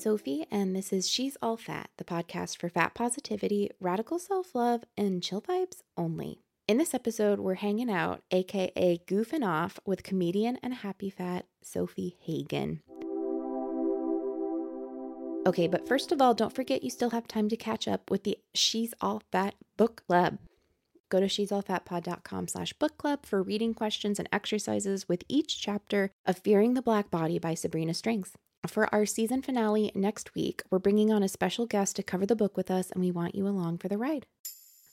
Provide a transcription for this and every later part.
Sophie, and this is She's All Fat, the podcast for fat positivity, radical self love, and chill vibes only. In this episode, we're hanging out, aka goofing off, with comedian and happy fat Sofie Hagen. Okay, but first of all, don't forget you still have time to catch up with the She's All Fat book club. Go to she'sallfatpod.com slash book club for reading questions and exercises with each chapter of Fearing the Black Body by Sabrina Strings. For our season finale next week, we're bringing on a special guest to cover the book with us, and we want you along for the ride.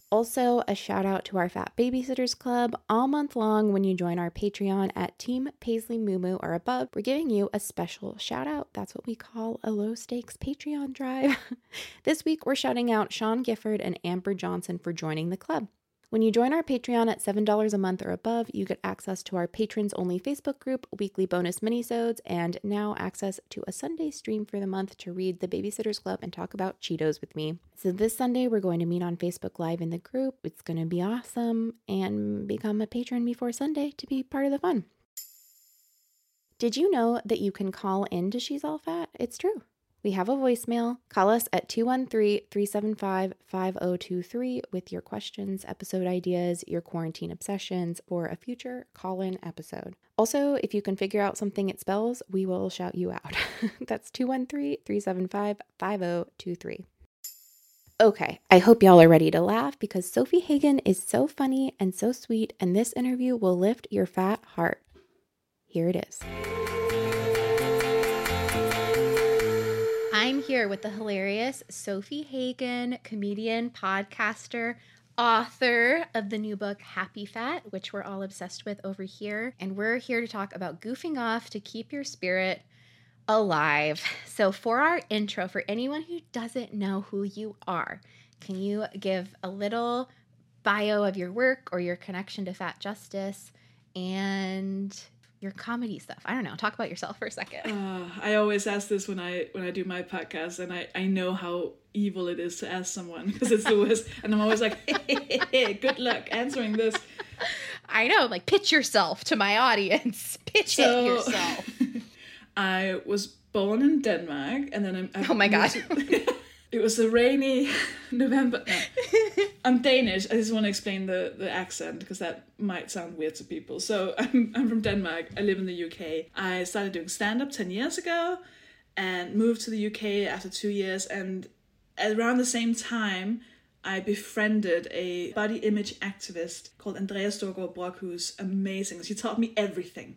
Also, a shout out to our Fat Babysitters Club. All month long, when you join our Patreon at Team Paisley Moo or above, we're giving you a special shout out. That's what we call a low stakes Patreon drive. this week, we're shouting out Sean Gifford and Amber Johnson for joining the club. When you join our Patreon at $7 a month or above, you get access to our patrons only Facebook group, weekly bonus minisodes, and now access to a Sunday stream for the month to read The Babysitters Club and talk about Cheetos with me. So this Sunday we're going to meet on Facebook Live in the group. It's going to be awesome and become a patron before Sunday to be part of the fun. Did you know that you can call in to She's All Fat? It's true. We have a voicemail. Call us at 213 375 5023 with your questions, episode ideas, your quarantine obsessions, or a future call in episode. Also, if you can figure out something it spells, we will shout you out. That's 213 375 5023. Okay, I hope y'all are ready to laugh because Sofie Hagen is so funny and so sweet, and this interview will lift your fat heart. Here it is. I'm here with the hilarious Sofie Hagen, comedian, podcaster, author of the new book Happy Fat, which we're all obsessed with over here. And we're here to talk about goofing off to keep your spirit alive. So, for our intro, for anyone who doesn't know who you are, can you give a little bio of your work or your connection to fat justice and your comedy stuff? I don't know. Talk about yourself for a second. Uh, I always ask this when I when I do my podcast, and I I know how evil it is to ask someone because it's the worst, and I'm always like, hey, hey, hey, good luck answering this. I know, like pitch yourself to my audience. Pitch So- it yourself. I was born in Denmark, and then I'm. I Oh my God. to- it was a rainy November. No. I'm Danish. I just want to explain the the accent because that might sound weird to people. So I'm I'm from Denmark. I live in the UK. I started doing stand up ten years ago, and moved to the UK after two years. And around the same time, I befriended a body image activist called Andrea Storgård Brock, who's amazing. She taught me everything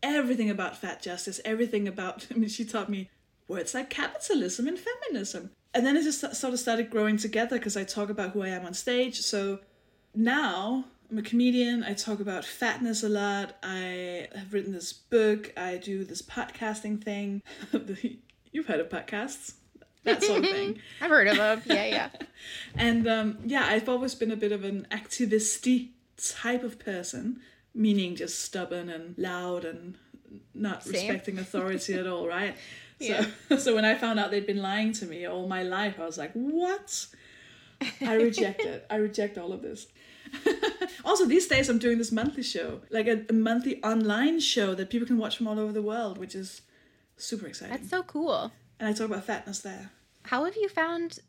everything about fat justice, everything about, I mean, she taught me words like capitalism and feminism. And then it just sort of started growing together because I talk about who I am on stage. So now I'm a comedian. I talk about fatness a lot. I have written this book. I do this podcasting thing. You've heard of podcasts, that sort of thing. I've heard of them. Yeah, yeah. And um, yeah, I've always been a bit of an activisty type of person, meaning just stubborn and loud and not Same. respecting authority at all, right? Yeah. So, so when I found out they'd been lying to me all my life, I was like, what? I reject it. I reject all of this. also, these days I'm doing this monthly show, like a, a monthly online show that people can watch from all over the world, which is super exciting. That's so cool. and I talk about fatness there. How have you found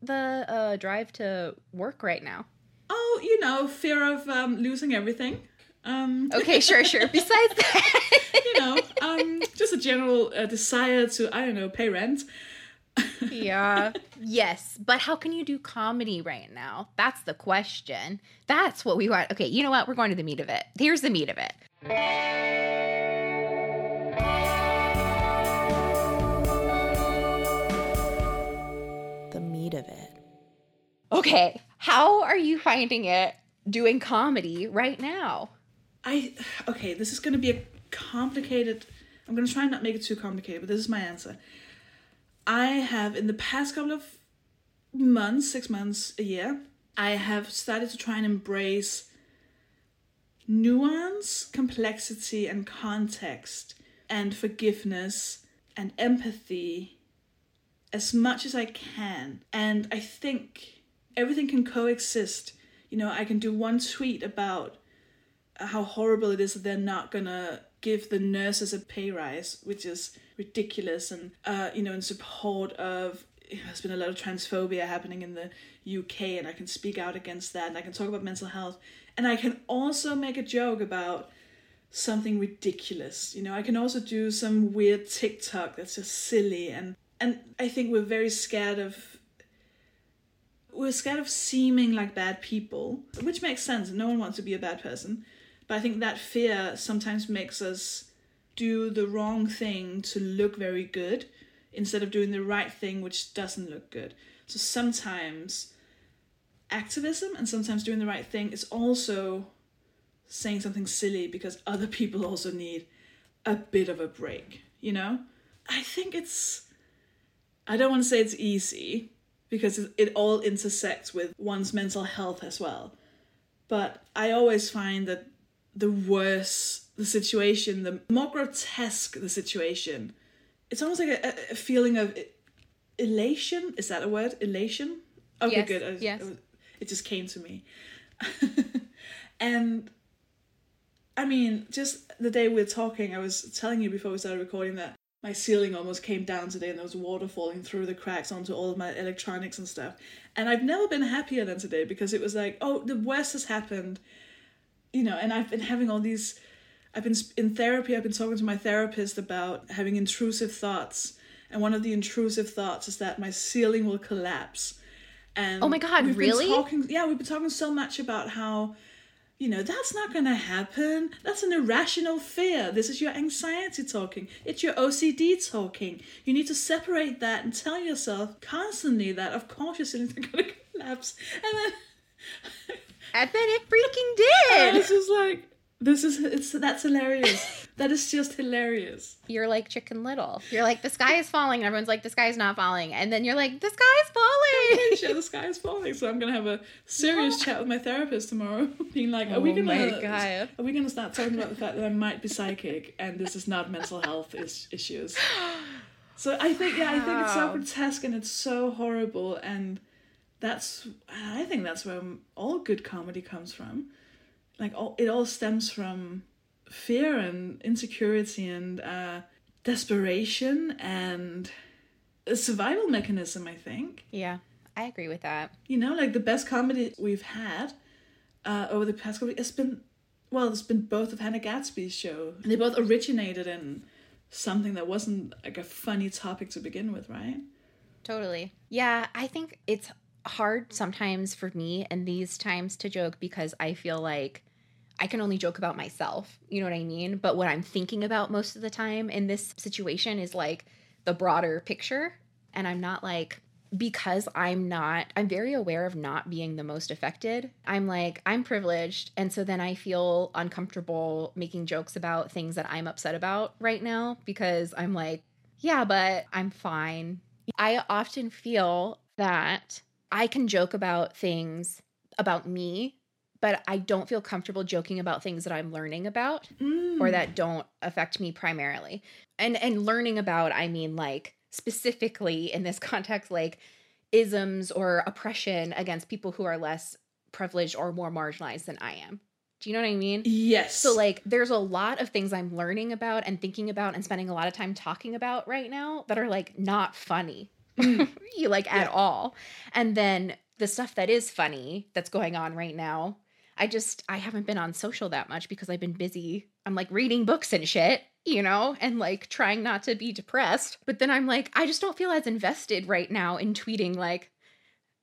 the uh, drive to work right now? Oh, you know, fear of um, losing everything. Um, Okay, sure, sure. Besides that, you know, um, just a general uh, desire to, I don't know, pay rent. yeah. Yes. But how can you do comedy right now? That's the question. That's what we want. Okay, you know what? We're going to the meat of it. Here's the meat of it. The meat of it. Okay. How are you finding it doing comedy right now? I okay, this is gonna be a complicated I'm gonna try and not make it too complicated, but this is my answer. I have in the past couple of months, six months, a year, I have started to try and embrace nuance, complexity, and context, and forgiveness and empathy as much as I can. And I think everything can coexist. You know, I can do one tweet about how horrible it is that they're not gonna give the nurses a pay rise, which is ridiculous, and uh, you know, in support of there's been a lot of transphobia happening in the UK, and I can speak out against that, and I can talk about mental health, and I can also make a joke about something ridiculous. You know, I can also do some weird TikTok that's just silly, and and I think we're very scared of we're scared of seeming like bad people, which makes sense. No one wants to be a bad person. But I think that fear sometimes makes us do the wrong thing to look very good instead of doing the right thing, which doesn't look good. So sometimes activism and sometimes doing the right thing is also saying something silly because other people also need a bit of a break, you know? I think it's. I don't want to say it's easy because it- all intersects with one's mental health as well. But I always find that the worse the situation, the more grotesque the situation, it's almost like a, a- feeling of elation. Is that a word? Elation? Okay, Yes, good. I- yes. It just came to me. and I mean, just the day we are talking, I was telling you before we started recording that my ceiling almost came down today and there was water falling through the cracks onto all of my electronics and stuff. And I've never been happier than today because it was like, oh, the worst has happened, you know, and I've been having all these. I've been in therapy, I've been talking to my therapist about having intrusive thoughts. And one of the intrusive thoughts is that my ceiling will collapse. And Oh my God, we've been really? talking, yeah, we've been talking so much about how you know, that's not going to happen. That's an irrational fear. This is your anxiety talking. It's your OCD talking. You need to separate that and tell yourself constantly that, of course, your ceiling's going to collapse. And then And then it freaking I did. was just like, this is, it's, that's hilarious. that is just hilarious. You're like Chicken Little. You're like, the sky is falling. And everyone's like, the sky's not falling. And then you're like, the sky's falling. Shit, the sky is falling. So I'm going to have a serious chat with my therapist tomorrow. Being like, are we Oh to, God. are we to start talking about the fact that I might be psychic and this is not mental health is- issues? So I think yeah, I think it's so grotesque and it's so horrible, and that's I think that's where all good comedy comes from. Like all it all stems from fear and insecurity and uh, desperation and a survival mechanism. I think Yeah, I agree with that. you know, like the best comedy we've had uh, over the past couple. It's been well, it's been both of Hannah Gadsby's show. They both originated in something that wasn't like a funny topic to begin with, right? Totally. Yeah, I think it's hard sometimes for me in these times to joke because I feel like I can only joke about myself. You know what I mean? But what I'm thinking about most of the time in this situation is like the broader picture. And I'm not like, because I'm not, I'm very aware of not being the most affected. I'm like, I'm privileged. And so then I feel uncomfortable making jokes about things that I'm upset about right now because I'm like, yeah, but I'm fine. I often feel that I can joke about things about me, but I don't feel comfortable joking about things that I'm learning about or that mm. don't affect me primarily. And and learning about, I mean like specifically in this context like isms or oppression against people who are less privileged or more marginalized than I am. Do you know what I mean? Yes. So like there's a lot of things I'm learning about and thinking about and spending a lot of time talking about right now that are like not funny. Mm. you like at all. And then the stuff that is funny that's going on right now, I just I haven't been on social that much because I've been busy. I'm like reading books and shit, you know, and like trying not to be depressed. But then I'm like, I just don't feel as invested right now in tweeting like,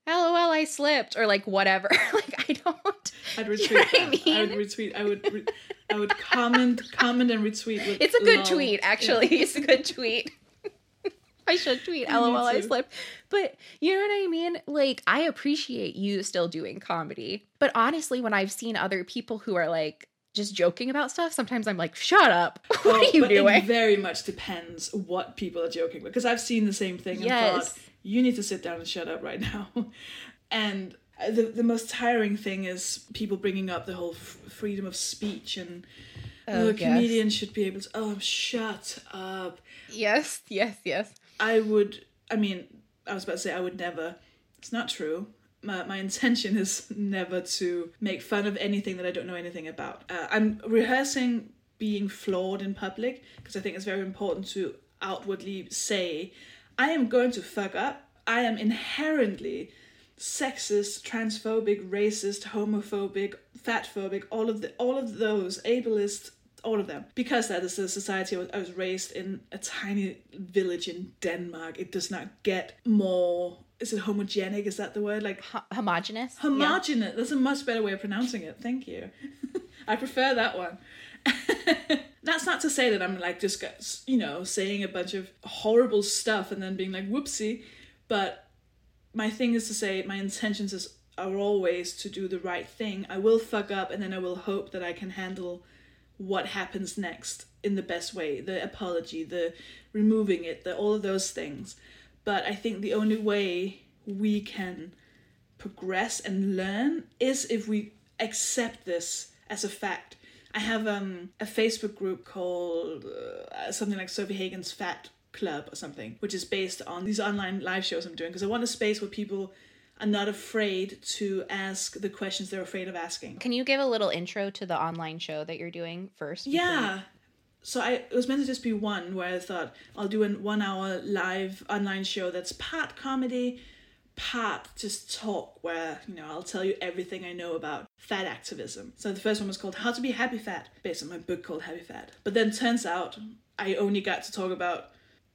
LOL, I slipped, or like whatever. like I don't. I'd You retweet know what I that. I would retweet. I would. Re- I would comment, comment, and retweet. With It's a good lol. tweet, actually. It's a good tweet. I should tweet LOL I slipped. But you know what I mean? Like I appreciate you still doing comedy. But honestly, when I've seen other people who are like just joking about stuff, sometimes I'm like, shut up. What Well, are you but It doing? very much depends what people are joking with. Because I've seen the same thing and Yes. thought, you need to sit down and shut up right now. and uh, the the most tiring thing is people bringing up the whole f- freedom of speech and oh, Oh, a yes. comedian should be able to. Oh, shut up. Yes, yes, yes. I would. I mean, I was about to say I would never. It's not true. My, my intention is never to make fun of anything that I don't know anything about. Uh, I'm rehearsing being flawed in public because I think it's very important to outwardly say, I am going to fuck up. I am inherently sexist, transphobic, racist, homophobic, fatphobic, all of the all of those ableist all of them because that is the society I was, I was raised in a tiny village in Denmark. It does not get more. Is it homogenic? Is that the word? Like Ho- homogenous. Yeah. homogenous. That's a much better way of pronouncing it. Thank you. I prefer that one. That's not to say that I'm like just uh, you know saying a bunch of horrible stuff and then being like whoopsie, but my thing is to say my intentions is are always to do the right thing. I will fuck up and then I will hope that I can handle what happens next in the best way. The apology, the removing it, the all of those things. But I think the only way we can progress and learn is if we accept this as a fact. I have um, a Facebook group called uh, something like Sofie Hagen's Fat Club or something, which is based on these online live shows I'm doing because I want a space where people are not afraid to ask the questions they're afraid of asking. Can you give a little intro to the online show that you're doing first? Yeah. So I it was meant to just be one where I thought I'll do a one hour live online show that's part comedy, part just talk where, you know, I'll tell you everything I know about fat activism. So the first one was called How to Be Happy Fat, based on my book called Happy Fat. But then turns out I only got to talk about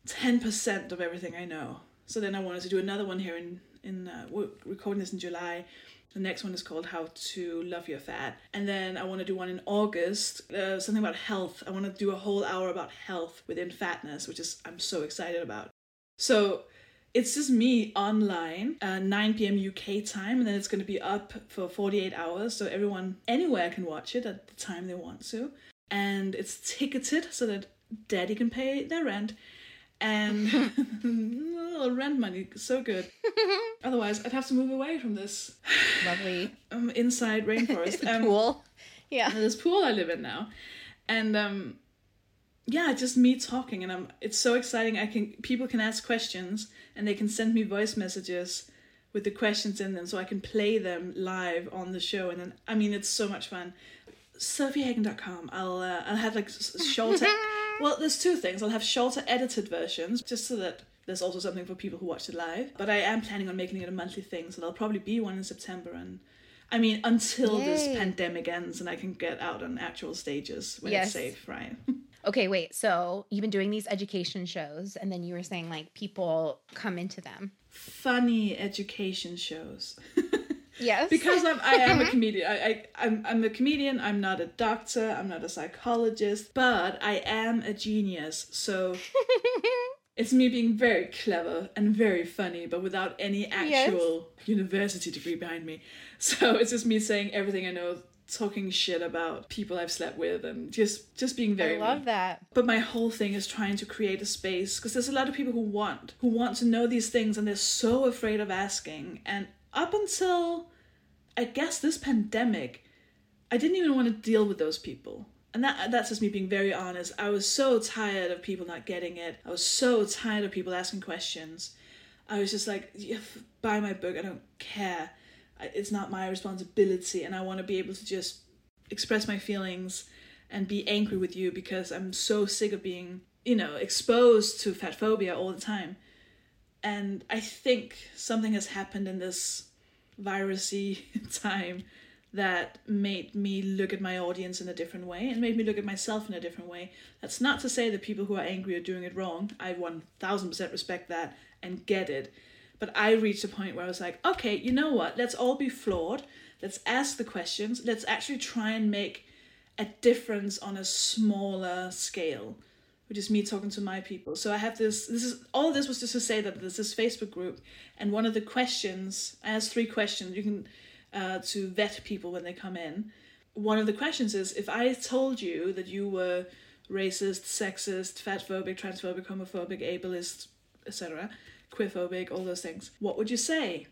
10% of everything I know. So then I wanted to do another one here in in uh, we're recording this in July. The next one is called How to Love Your Fat, and then I want to do one in August, uh, something about health. I want to do a whole hour about health within fatness, which is I'm so excited about. So it's just me online, uh, 9 p.m. UK time, and then it's going to be up for 48 hours, so everyone anywhere can watch it at the time they want to. And it's ticketed so that daddy can pay their rent. And oh, rent money, so good. Otherwise, I'd have to move away from this Lovely. um, inside rainforest. Um, Pool. Yeah. this pool I live in now, and um, yeah, just me talking, and I'm. It's so exciting. I can people can ask questions, and they can send me voice messages with the questions in them, so I can play them live on the show. And then, I mean, it's so much fun. SofieHagen.com. I'll uh, I'll have like s- s- shorter. Well, there's two things. I'll have shorter edited versions, just so that there's also something for people who watch it live. But I am planning on making it a monthly thing, so there'll probably be one in September and. I mean, until this pandemic ends and I can get out on actual stages when Yes. it's safe, right? Okay, wait. So you've been doing these education shows, and then you were saying like people come into them. Funny education shows. Yes. because I'm, I am a comedian. I, I, I'm, I'm a comedian. I'm not a doctor. I'm not a psychologist, but I am a genius. So it's me being very clever and very funny, but without any actual university degree behind me. So it's just me saying everything I know, talking shit about people I've slept with, and just just being very. I love me. that. But my whole thing is trying to create a space because there's a lot of people who want who want to know these things and they're so afraid of asking. And up until I guess this pandemic, I didn't even want to deal with those people. And that that's just me being very honest. I was so tired of people not getting it. I was so tired of people asking questions. I was just like, "Yeah, f- buy my book. I don't care. It's not my responsibility, and I want to be able to just express my feelings and be angry with you because I'm so sick of being, you know, exposed to fat phobia all the time. And I think something has happened in this virusy time that made me look at my audience in a different way and made me look at myself in a different way. That's not to say that people who are angry are doing it wrong. I 1000% respect that and get it. But I reached a point where I was like, okay, you know what? Let's all be flawed. Let's ask the questions. Let's actually try and make a difference on a smaller scale, which is me talking to my people. So I have this. This is all. This was just to say that this Facebook group, and one of the questions. I asked three questions. You can uh, to vet people when they come in. One of the questions is if I told you that you were racist, sexist, fatphobic, transphobic, homophobic, ableist, etc., queerphobic, all those things, what would you say?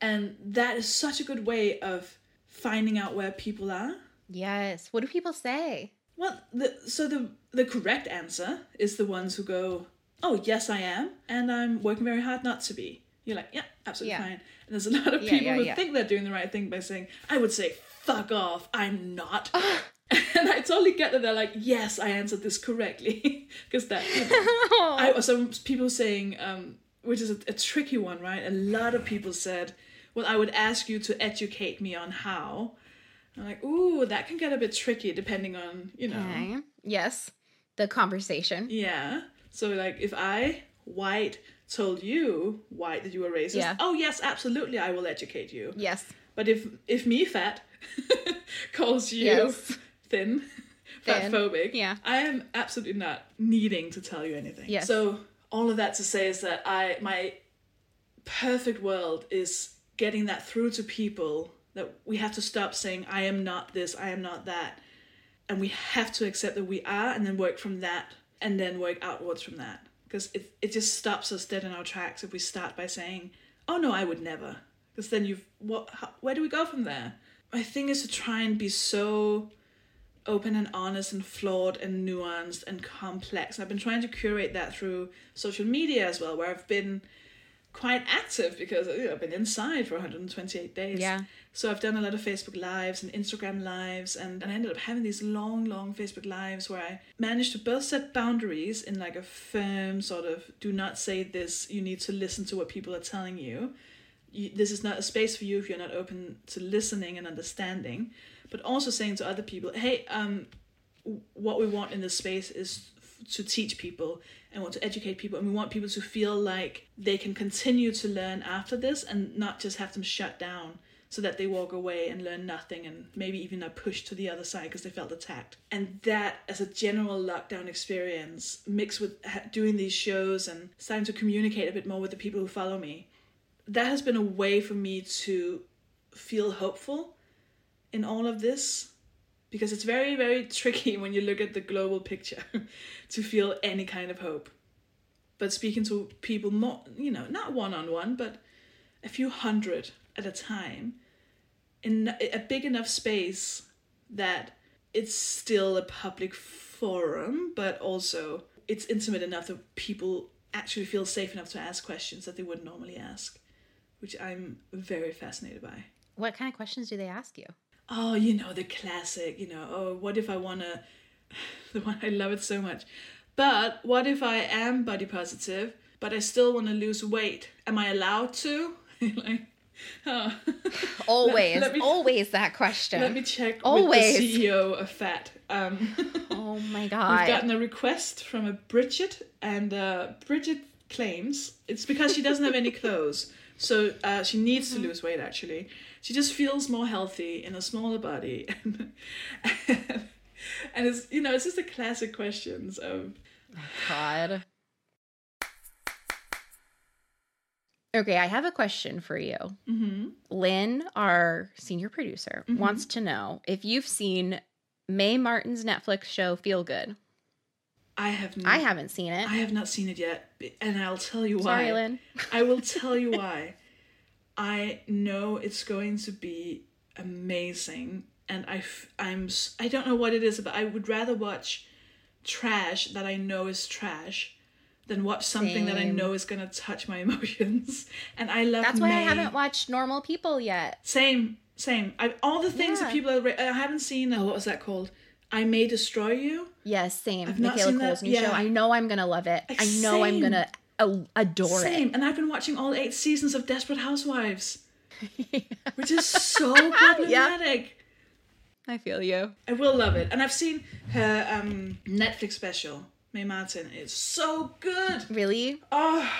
And that is such a good way of finding out where people are. Yes. What do people say? Well, the, so the the correct answer is the ones who go, "Oh, yes, I am, and I'm working very hard not to be." You're like, "Yeah, absolutely Yeah. fine." And there's a lot of Yeah, people yeah, who think they're doing the right thing by saying, "I would say, fuck off, I'm not." and I totally get that they're like, "Yes, I answered this correctly," because that. You know, I some people saying, um, which is a, a tricky one, right? A lot of people said, "Well, I would ask you to educate me on how." I'm like, ooh, that can get a bit tricky depending on, you know. Okay. Yes. The conversation. Yeah. So like if I, white, told you, white, that you were racist, Yeah. oh yes, absolutely, I will educate you. Yes. But if if me fat calls you Yes. thin, Thin. fatphobic, Yeah. I am absolutely not needing to tell you anything. Yes. So all of that to say is that I my perfect world is getting that through to people that we have to stop saying I am not this, I am not that. And we have to accept that we are and then work from that and then work outwards from that. Because it, it just stops us dead in our tracks if we start by saying, oh no, I would never. Because then you've, what, how, where do we go from there? My thing is to try and be so open and honest and flawed and nuanced and complex. I've been trying to curate that through social media as well, where I've been quite active because you know, I've been inside for 128 days. Yeah. So I've done a lot of Facebook lives and Instagram lives, and, and I ended up having these long, long Facebook lives where I managed to both set boundaries in like a firm sort of do not say this, you need to listen to what people are telling you. you this is not a space for you if you're not open to listening and understanding, but also saying to other people, hey, um, what we want in this space is to teach people and want to educate people and we want people to feel like they can continue to learn after this and not just have them shut down so that they walk away and learn nothing and maybe even are pushed to the other side because they felt attacked. And that as a general lockdown experience mixed with doing these shows and starting to communicate a bit more with the people who follow me that has been a way for me to feel hopeful in all of this because it's very very tricky when you look at the global picture to feel any kind of hope but speaking to people more you know not one on one but a few hundred at a time in a big enough space that it's still a public forum but also it's intimate enough that people actually feel safe enough to ask questions that they wouldn't normally ask which i'm very fascinated by What kind of questions do they ask you? Oh, you know, the classic, you know, oh, what if I want to, the one, I love it so much. But what if I am body positive, but I still want to lose weight? Am I allowed to? like, oh. Always, let me- always that question. Let me check Always. with the CEO of FAT. Um, oh my god! We've gotten a request from a Bridget, and uh, Bridget claims it's because she doesn't have any clothes. So uh, she needs to lose weight, actually. She just feels more healthy in a smaller body. and it's, you know, it's just the classic questions of, God. Okay, I have a question for you. Mm-hmm. Lynn, our senior producer, wants to know if you've seen Mae Martin's Netflix show Feel Good. I have n- I haven't seen it. I have not seen it yet, and I'll tell you why. Sorry, Lynn. I will tell you why. I know it's going to be amazing, and I f- I'm s- I don't know what it is, but I would rather watch trash that I know is trash than watch something that I know is going to touch my emotions. And I love. That's why I haven't watched Normal People yet. Same, same. I, all the things that people are. Re- I haven't seen. Uh, what was that called? I may destroy you. Yes, same. I've not Michaela seen that- Coel's new show. yeah. I know I'm gonna love it. Like, I know I'm gonna adore Same. it. Same. And I've been watching all eight seasons of Desperate Housewives. which is so problematic. I feel you. I will love it. And I've seen her um, Netflix special, Mae Martin. It's so good. Really? Oh,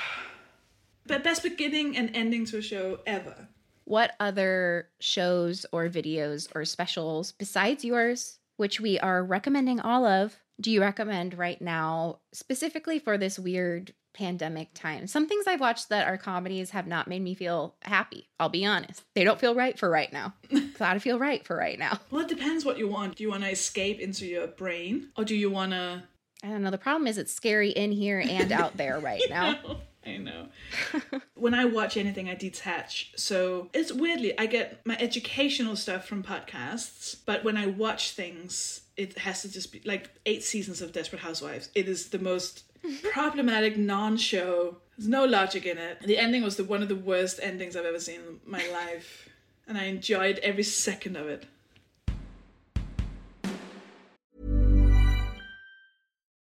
the best beginning and ending to a show ever. What other shows or videos or specials besides yours, which we are recommending all of, do you recommend right now, specifically for this weird pandemic time? Some things I've watched that are comedies have not made me feel happy. I'll be honest. They don't feel right for right now. Gotta feel right for right now. Well, it depends what you want. Do you want to escape into your brain, or do you want to? I don't know. The problem is it's scary in here and out there right now. I know. when I watch anything, I detach. So it's weirdly, I get my educational stuff from podcasts, but when I watch things, it has to just be like eight seasons of Desperate Housewives. It is the most problematic non-show. There's no logic in it. The ending was the one of the worst endings I've ever seen in my life, and I enjoyed every second of it.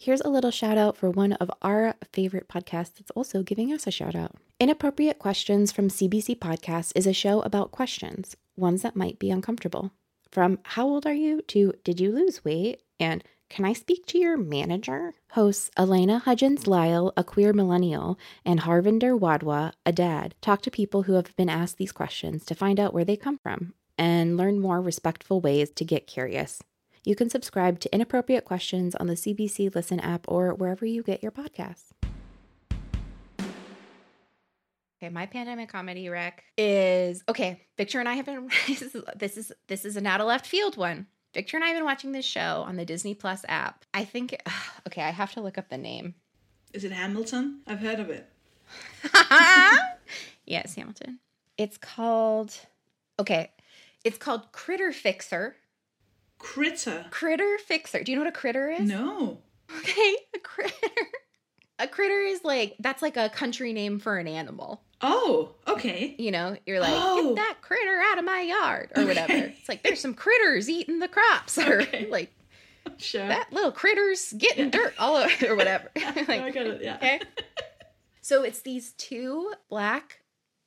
Here's a little shout out for one of our favorite podcasts that's also giving us a shout out. Inappropriate Questions from CBC Podcast is a show about questions, ones that might be uncomfortable. From how old are you to did you lose weight and can I speak to your manager? Hosts Elena Hudgens Lyle, a queer millennial, and Harvinder Wadhwa, a dad, talk to people who have been asked these questions to find out where they come from and learn more respectful ways to get curious. You can subscribe to Inappropriate Questions on the CBC Listen app or wherever you get your podcasts. Okay, my pandemic comedy rec is okay. Victor and I have been this is this is this is a not a left field one. Victor and I have been watching this show on the Disney Plus app. I think okay, I have to look up the name. Is it Hamilton? I've heard of it. yes, Hamilton. It's called okay. It's called Critter Fixer. Critter. Critter Fixer. Do you know what a critter is? No. Okay, a critter. A critter is like that's like a country name for an animal. Oh, okay. You know, you're like, Oh. get that critter out of my yard or whatever. It's like there's some critters eating the crops or Okay. like Sure. that little critter's getting dirt all over or whatever. No, I it. Yeah. Okay. So it's these two black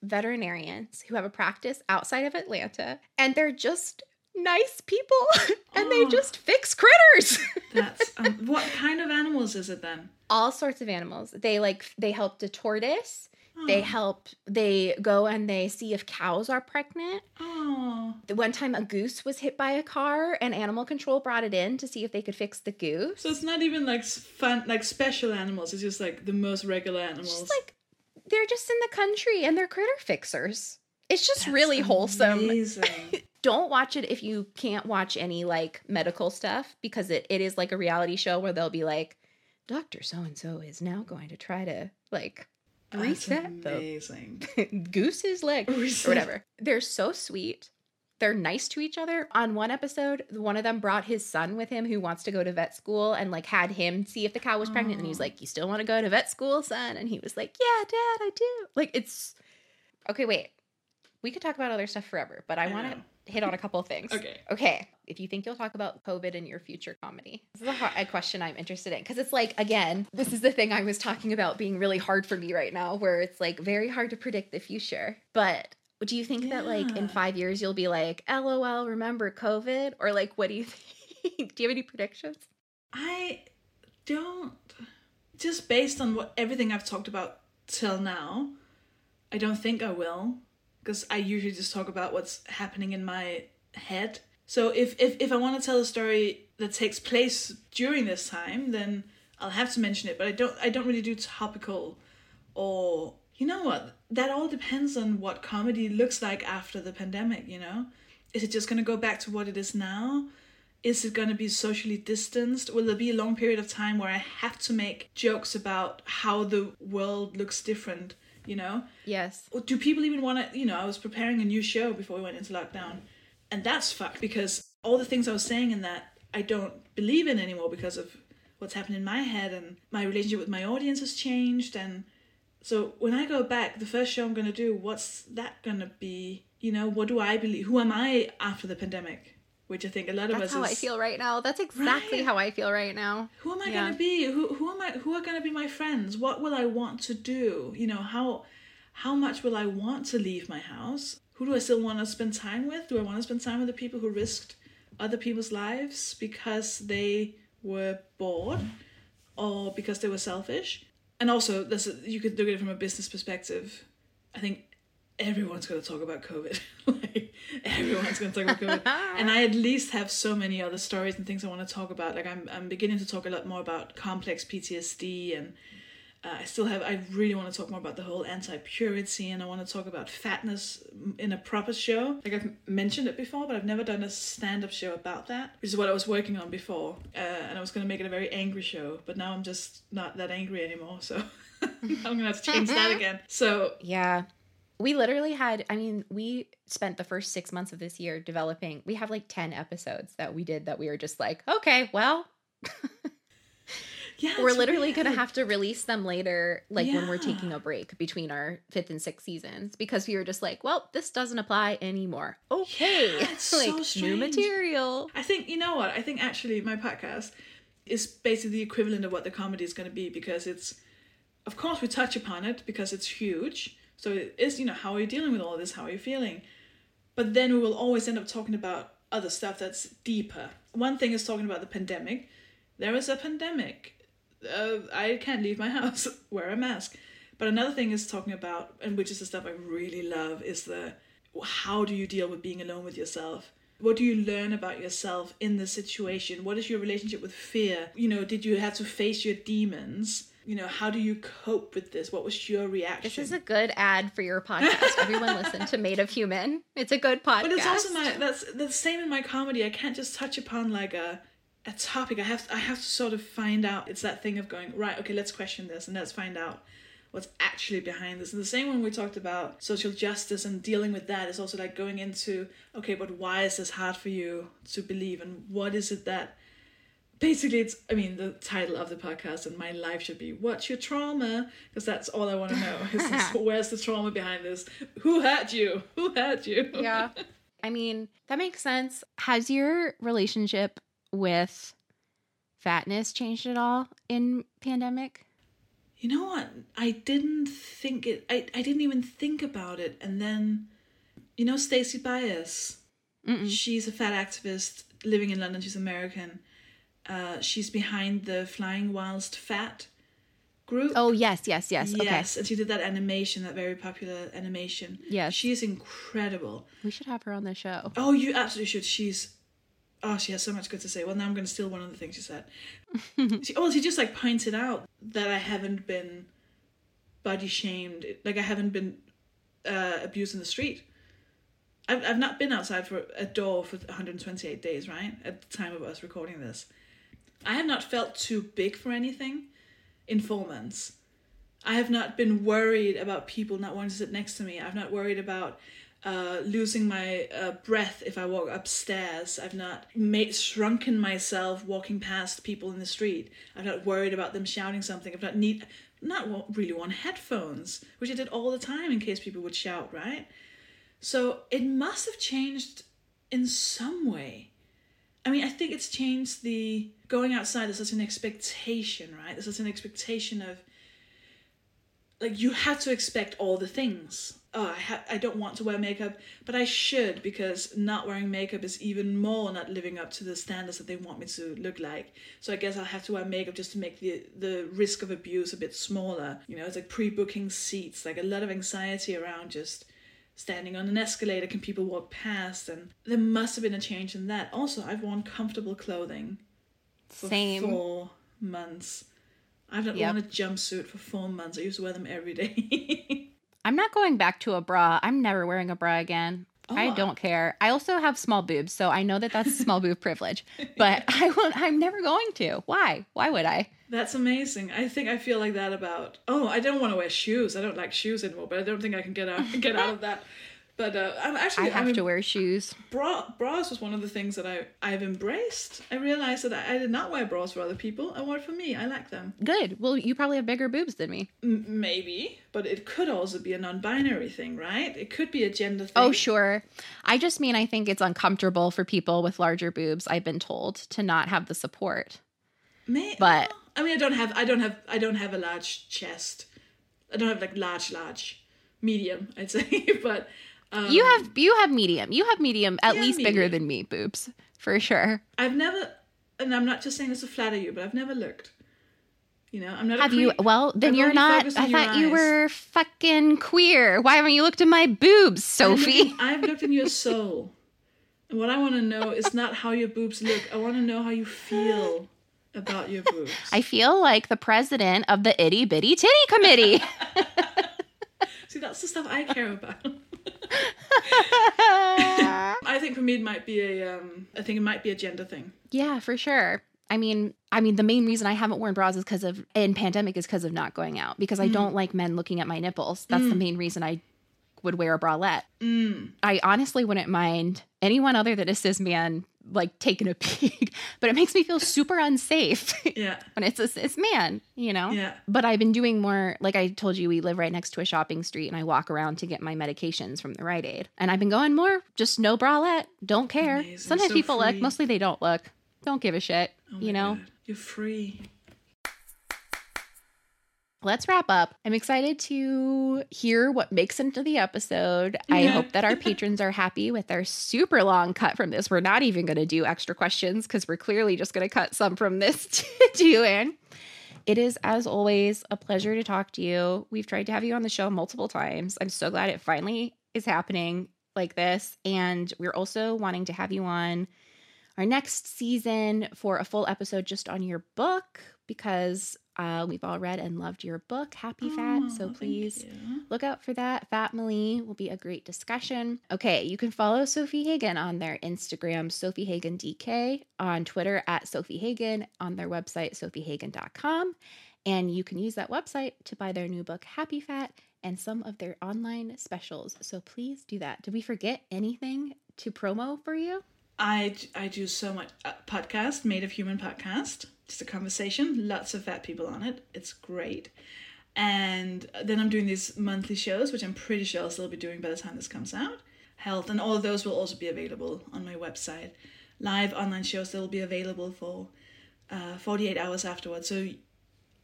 veterinarians who have a practice outside of Atlanta and they're just nice people and they Oh. just fix critters. That's um, what kind of animals is it then? All sorts of animals. They like they helped a tortoise. They Oh. help they go and they see if cows are pregnant. Oh, The one time a goose was hit by a car and animal control brought it in to see if they could fix the goose. so it's not even like fun, like special animals. It's just like the most regular animals. It's just like they're just in the country and they're critter fixers. It's just That's really wholesome. Don't watch it if you can't watch any like medical stuff because it, it is like a reality show where they'll be like, Dr. So and so is now going to try to like reset the amazing. goose's leg or whatever. They're so sweet. They're nice to each other. On one episode, one of them brought his son with him who wants to go to vet school and like had him see if the cow was pregnant. And he's like, You still want to go to vet school, son? And he was like, Yeah, dad, I do. Like, it's okay. Wait, we could talk about other stuff forever, but I, I want to hit on a couple of things. Okay. Okay. If you think you'll talk about COVID in your future comedy, this is a, hard, a question I'm interested in because it's like, again, this is the thing I was talking about being really hard for me right now, where it's like very hard to predict the future. But Do you think that like in five years you'll be like, LOL, remember COVID? Or like, what do you think? do you have any predictions? I don't. Just based on what everything I've talked about till now, I don't think I will, because I usually just talk about what's happening in my head. So if if if I want to tell a story that takes place during this time, then I'll have to mention it. But I don't. I don't really do topical, or you know what? That all depends on what comedy looks like after the pandemic. You know, is it just gonna go back to what it is now? is it going to be socially distanced? Will there be a long period of time where I have to make jokes about how the world looks different? You know, Yes. or do people even want to? You know, I was preparing a new show before we went into lockdown, and that's fucked because all the things I was saying in that I don't believe in anymore because of what's happened in my head and my relationship with my audience has changed and so when I go back, the first show I'm gonna do, what's that gonna be? You know, what do I believe? Who am I after the pandemic? Which I think a lot of That's us how is, I feel right now. That's exactly Right. how I feel right now. who am I Yeah. gonna be? Who who am I? Who are gonna be my friends? What will I want to do? You know how how much will I want to leave my house? Who do I still want to spend time with? Do I want to spend time with the people who risked other people's lives because they were bored or because they were selfish? And also, this you could look at it from a business perspective. I think everyone's going to talk about COVID. like everyone's going to talk about COVID, and I at least have so many other stories and things I want to talk about. Like I'm, I'm beginning to talk a lot more about complex PTSD, and uh, I still have. I really want to talk more about the whole anti-purity, and I want to talk about fatness in a proper show. Like I've mentioned it before, but I've never done a stand-up show about that, which is what I was working on before. Uh, and I was going to make it a very angry show, but now I'm just not that angry anymore. So. I'm gonna have to change that again. So Yeah. We literally had, I mean, we spent the first six months of this year developing, we have like 10 episodes that we did that we were just like, okay, well, yeah, we're literally going to have to release them later, like when we're taking a break between our fifth and sixth seasons because we were just like, well, this doesn't apply anymore. Okay. Yeah, it's like so new material. I think you know what? I think actually my podcast is basically the equivalent of what the comedy is going to be because it's, of course, we touch upon it because it's huge. So it is, you know, how are you dealing with all this? How are you feeling? But then we will always end up talking about other stuff that's deeper. One thing is talking about the pandemic. There is a pandemic. Uh, I can't leave my house. Wear a mask. But another thing is talking about, and which is the stuff I really love, is the how do you deal with being alone with yourself? What do you learn about yourself in this situation? What is your relationship with fear? You know, did you have to face your demons? You know, how do you cope with this? What was your reaction? This is a good ad for your podcast. Everyone listen to Made of Human. It's a good podcast. But it's also my that's the same in my comedy. I can't just touch upon like a a topic. I have I have to sort of find out. It's that thing of going right. Okay, let's question this and let's find out what's actually behind this. And the same when we talked about social justice and dealing with that is also like going into okay, but why is this hard for you to believe, and what is it that basically it's i mean the title of the podcast and my life should be what's your trauma? Because that's all i want to know is where's the trauma behind this? Who hurt you? Who hurt you? Yeah. I mean, that makes sense. Has your relationship with fatness changed at all in pandemic? you know what? I didn't think it i, I didn't even think about it. And then you know stacy bias? She's a fat activist living in london. She's american uh, she's behind the flying whilst fat group Oh, yes, yes, yes. Yes, and she did that animation, that very popular animation. Yes. she is incredible. We should have her on the show. Oh, you absolutely should. She's oh, she has so much good to say. Well, now I'm going to steal one of the things she said. she, oh, she just like pointed out that I haven't been body shamed, like I haven't been uh, abused in the street. I've I've not been outside for a door for 128 days, right? At the time of us recording this, I have not felt too big for anything in four months. I have not been worried about people not wanting to sit next to me. I've not worried about uh, losing my uh, breath if I walk upstairs. I've not made shrunken myself walking past people in the street. I've not worried about them shouting something. I've not need not really want headphones, which I did all the time in case people would shout. Right. So it must have changed in some way. I mean, I think it's changed the going outside. There's such an expectation, right? There's such an expectation of like you have to expect all the things oh, I, ha- I don't want to wear makeup, but I should because not wearing makeup is even more not living up to the standards that they want me to look like. So I guess I'll have to wear makeup just to make the the risk of abuse a bit smaller. You know, it's like pre-booking seats, like a lot of anxiety around just standing on an escalator. Can people walk past? And there must have been a change in that. Also, I've worn comfortable clothing for Same. four months. I've not Yep. worn a jumpsuit for four months. I used to wear them every day. I'm not going back to a bra. I'm never wearing a bra again. Oh, I Oh. don't care. I also have small boobs, so I know that that's small boob privilege. But I won't. I'm never going to. Why? Why would I? That's amazing. I think I feel like that about. Oh, I don't want to wear shoes. I don't like shoes anymore, but I don't think I can get out get out of that. But uh, I'm I actually. have I mean, to wear shoes. Bra bras was one of the things that I I've embraced. I realized that I, I did not wear bras for other people. I wore it for me. I like them. Good. Well, you probably have bigger boobs than me. M- maybe, but it could also be a non-binary thing, right? It could be a gender thing. Oh, sure. I just mean I think it's uncomfortable for people with larger boobs. I've been told to not have the support. May- But- I mean, I don't have, I don't have, I don't have a large chest. I don't have like large, large, medium. I'd say, but you have you have medium. You have medium at Um, Yeah, least bigger than me boobs for sure. I've never, and I'm not just saying this to flatter you, but I've never looked. You know, I'm not. a Have you? Well, then I've you're not. I thought you eyes. were fucking queer. Why haven't you looked at my boobs, I've looked Sophie? I've looked in your soul, and what I want to know is not how your boobs look. I want to know how you feel about your boobs. I feel like the president of the itty bitty titty committee. See, that's the stuff I care about. I think for me it might be a. Um, I think it might be a gender thing. yeah, for sure. I mean, I mean, the main reason I haven't worn bras is because of in pandemic is because of not going out because I mm. don't like men looking at my nipples. That's the mm. main reason I would wear a bralette. Mm. I honestly wouldn't mind anyone other than a cis man like taking a peek, but it makes me feel super unsafe. Yeah. when it's a cis man, you know? Yeah. But I've been doing more, like I told you, we live right next to a shopping street and I walk around to get my medications from the Rite Aid. And I've been going more, just no bralette, don't care. Amazing. Sometimes So people look, mostly they don't look. Don't give a shit, Oh you know? God. You're free. Let's wrap up. I'm excited to hear what makes into the episode. I hope that our patrons are happy with our super long cut from this. We're not even going to do extra questions because we're clearly just going to cut some from this to you, in. It is, as always, a pleasure to talk to you. We've tried to have you on the show multiple times. I'm so glad it finally is happening like this. And we're also wanting to have you on our next season for a full episode just on your book because uh, we've all read and loved your book, Happy Fat. Oh, So please look out for that. Fat Malie will be a great discussion. Okay, you can follow Sofie Hagen on their Instagram, Sofie Hagen DK, on Twitter at Sofie Hagen, on their website, sofiehagen.com. And you can use that website to buy their new book, Happy Fat, and some of their online specials. So please do that. Did we forget anything to promo for you? I, I do so much uh, podcast, Made of Human podcast. Just a conversation, lots of fat people on it. It's great. And then I'm doing these monthly shows, which I'm pretty sure I'll still be doing by the time this comes out. Health, and all of those will also be available on my website. Live online shows that will be available for uh, 48 hours afterwards. So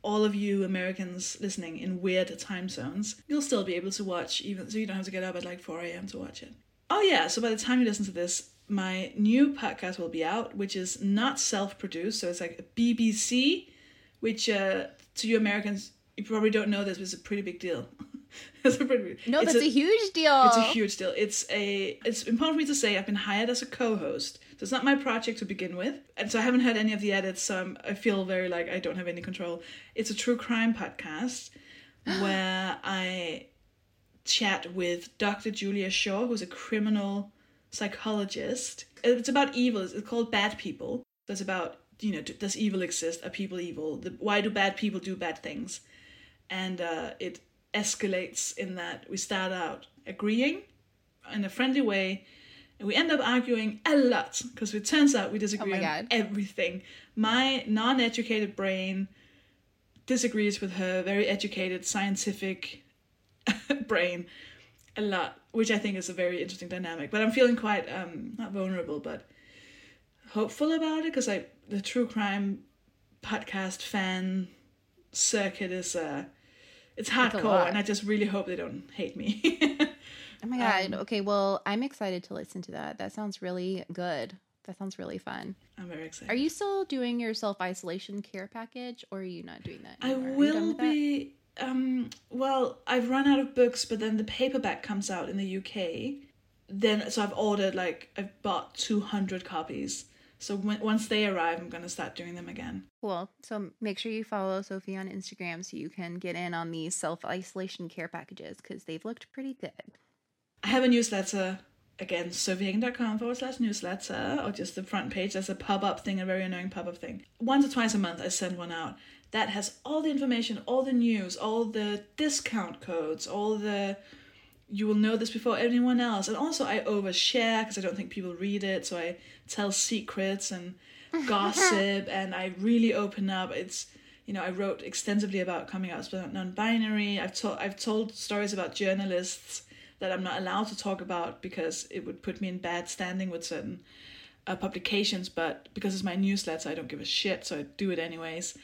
all of you Americans listening in weird time zones, you'll still be able to watch, even so you don't have to get up at like 4 a.m. to watch it. Oh, yeah, so by the time you listen to this, my new podcast will be out, which is not self produced. So it's like a BBC, which uh, to you Americans, you probably don't know this, but it's a pretty big deal. it's a pretty No, that's a, huge deal. it's a huge deal. It's a it's important for me to say I've been hired as a co-host. So it's not my project to begin with, and so I haven't heard any of the edits. So I'm, I feel very like I don't have any control. It's a true crime podcast where I chat with Dr. Julia Shaw, who's a criminal psychologist. It's about evil. It's called Bad People. It's about you know does evil exist? Are people evil? The, why do bad people do bad things? And uh, it escalates in that we start out agreeing in a friendly way and we end up arguing a lot because it turns out we disagree Oh on everything. My non-educated brain disagrees with her very educated scientific brain a lot, which I think is a very interesting dynamic. But I'm feeling quite um not vulnerable, but hopeful about it because I the true crime podcast fan circuit is uh it's hardcore and I just really hope they don't hate me. Oh my god. Um, okay, well, I'm excited to listen to that. That sounds really good. That sounds really fun. I'm very excited. Are you still doing your self isolation care package, or are you not doing that? I anymore? Done will be. Um, well, I've run out of books, but then the paperback comes out in the UK. Then, so I've ordered like I've bought two hundred copies. So when, once they arrive, I'm gonna start doing them again. Cool. So make sure you follow Sofie on Instagram so you can get in on these self isolation care packages because they've looked pretty good. I have a newsletter again, sofiehagen.com forward slash newsletter, or just the front page. There's a pub up thing, a very annoying pub up thing. Once or twice a month, I send one out that has all the information, all the news, all the discount codes, all the you will know this before anyone else. And also, I overshare because I don't think people read it, so I tell secrets and gossip, and I really open up. It's you know, I wrote extensively about coming out as non-binary. I've told I've told stories about journalists that I'm not allowed to talk about because it would put me in bad standing with certain uh, publications. But because it's my newsletter, I don't give a shit, so I do it anyways.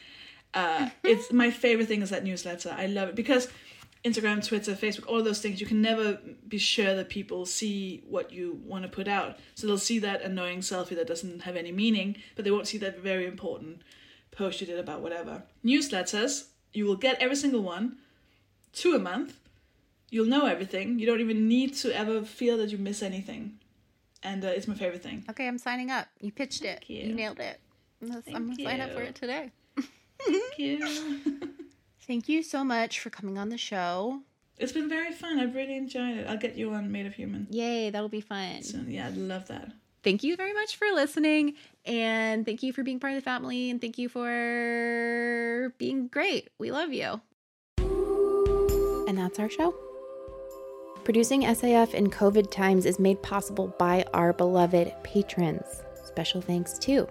Uh, it's my favorite thing is that newsletter. I love it because Instagram, Twitter, Facebook, all those things, you can never be sure that people see what you want to put out. So they'll see that annoying selfie that doesn't have any meaning, but they won't see that very important post you did about whatever. Newsletters, you will get every single one, two a month. You'll know everything. You don't even need to ever feel that you miss anything. And uh, it's my favorite thing. Okay, I'm signing up. You pitched it. You. you. nailed it. I'm gonna- sign up for it today. Thank you. Thank you so much for coming on the show. it's been very fun. I've really enjoyed it. I'll get you on Made of Human. Yay, that'll be fun. So yeah, I'd love that. Thank you very much for listening. And thank you for being part of the family. And thank you for being great. We love you. And that's our show. Producing SAF in COVID times is made possible by our beloved patrons. Special thanks to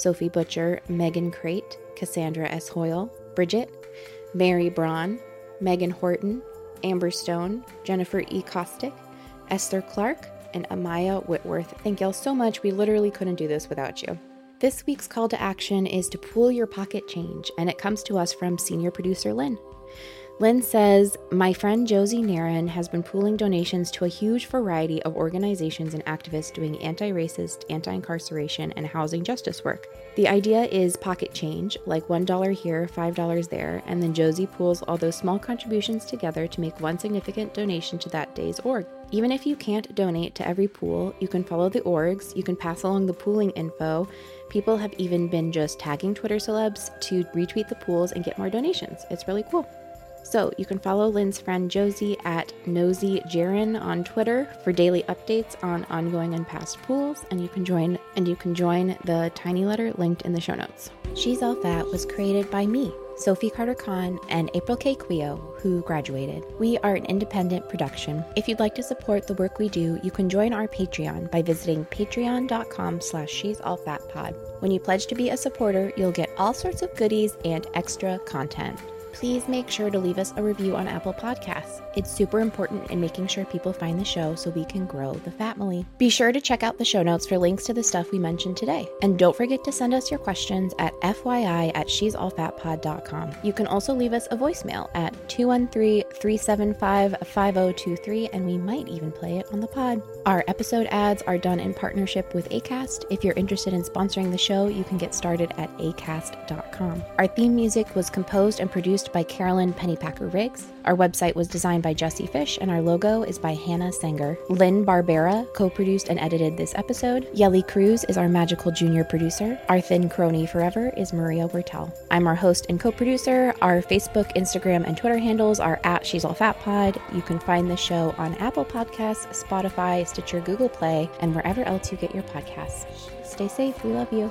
Sophie Butcher, Megan Crate, Cassandra S. Hoyle, Bridget, Mary Braun, Megan Horton, Amber Stone, Jennifer E. Kostick, Esther Clark, and Amaya Whitworth. Thank y'all so much. We literally couldn't do this without you. This week's call to action is to pool your pocket change, and it comes to us from senior producer Lynn. Lynn says, My friend Josie Naran has been pooling donations to a huge variety of organizations and activists doing anti racist, anti incarceration, and housing justice work. The idea is pocket change, like $1 here, $5 there, and then Josie pools all those small contributions together to make one significant donation to that day's org. Even if you can't donate to every pool, you can follow the orgs, you can pass along the pooling info. People have even been just tagging Twitter celebs to retweet the pools and get more donations. It's really cool. So you can follow Lynn's friend Josie at Nosy Jaren on Twitter for daily updates on ongoing and past pools, and you can join and you can join the tiny letter linked in the show notes. She's All Fat was created by me, Sophie Carter Kahn, and April K. Quioh, who graduated. We are an independent production. If you'd like to support the work we do, you can join our Patreon by visiting patreon.com slash she's all fat pod. When you pledge to be a supporter, you'll get all sorts of goodies and extra content please make sure to leave us a review on Apple Podcasts. It's super important in making sure people find the show so we can grow the family. Be sure to check out the show notes for links to the stuff we mentioned today. And don't forget to send us your questions at FYI at she'sallfatpod.com. You can also leave us a voicemail at 213-375-5023 and we might even play it on the pod. Our episode ads are done in partnership with ACAST. If you're interested in sponsoring the show, you can get started at acast.com. Our theme music was composed and produced by Carolyn Pennypacker Riggs. Our website was designed by Jesse Fish, and our logo is by Hannah Sanger. Lynn Barbera co produced and edited this episode. Yelly Cruz is our magical junior producer. Our thin crony forever is Maria Bertel. I'm our host and co producer. Our Facebook, Instagram, and Twitter handles are at She's All Fat Pod. You can find the show on Apple Podcasts, Spotify, Stitcher, Google Play, and wherever else you get your podcasts. Stay safe. We love you.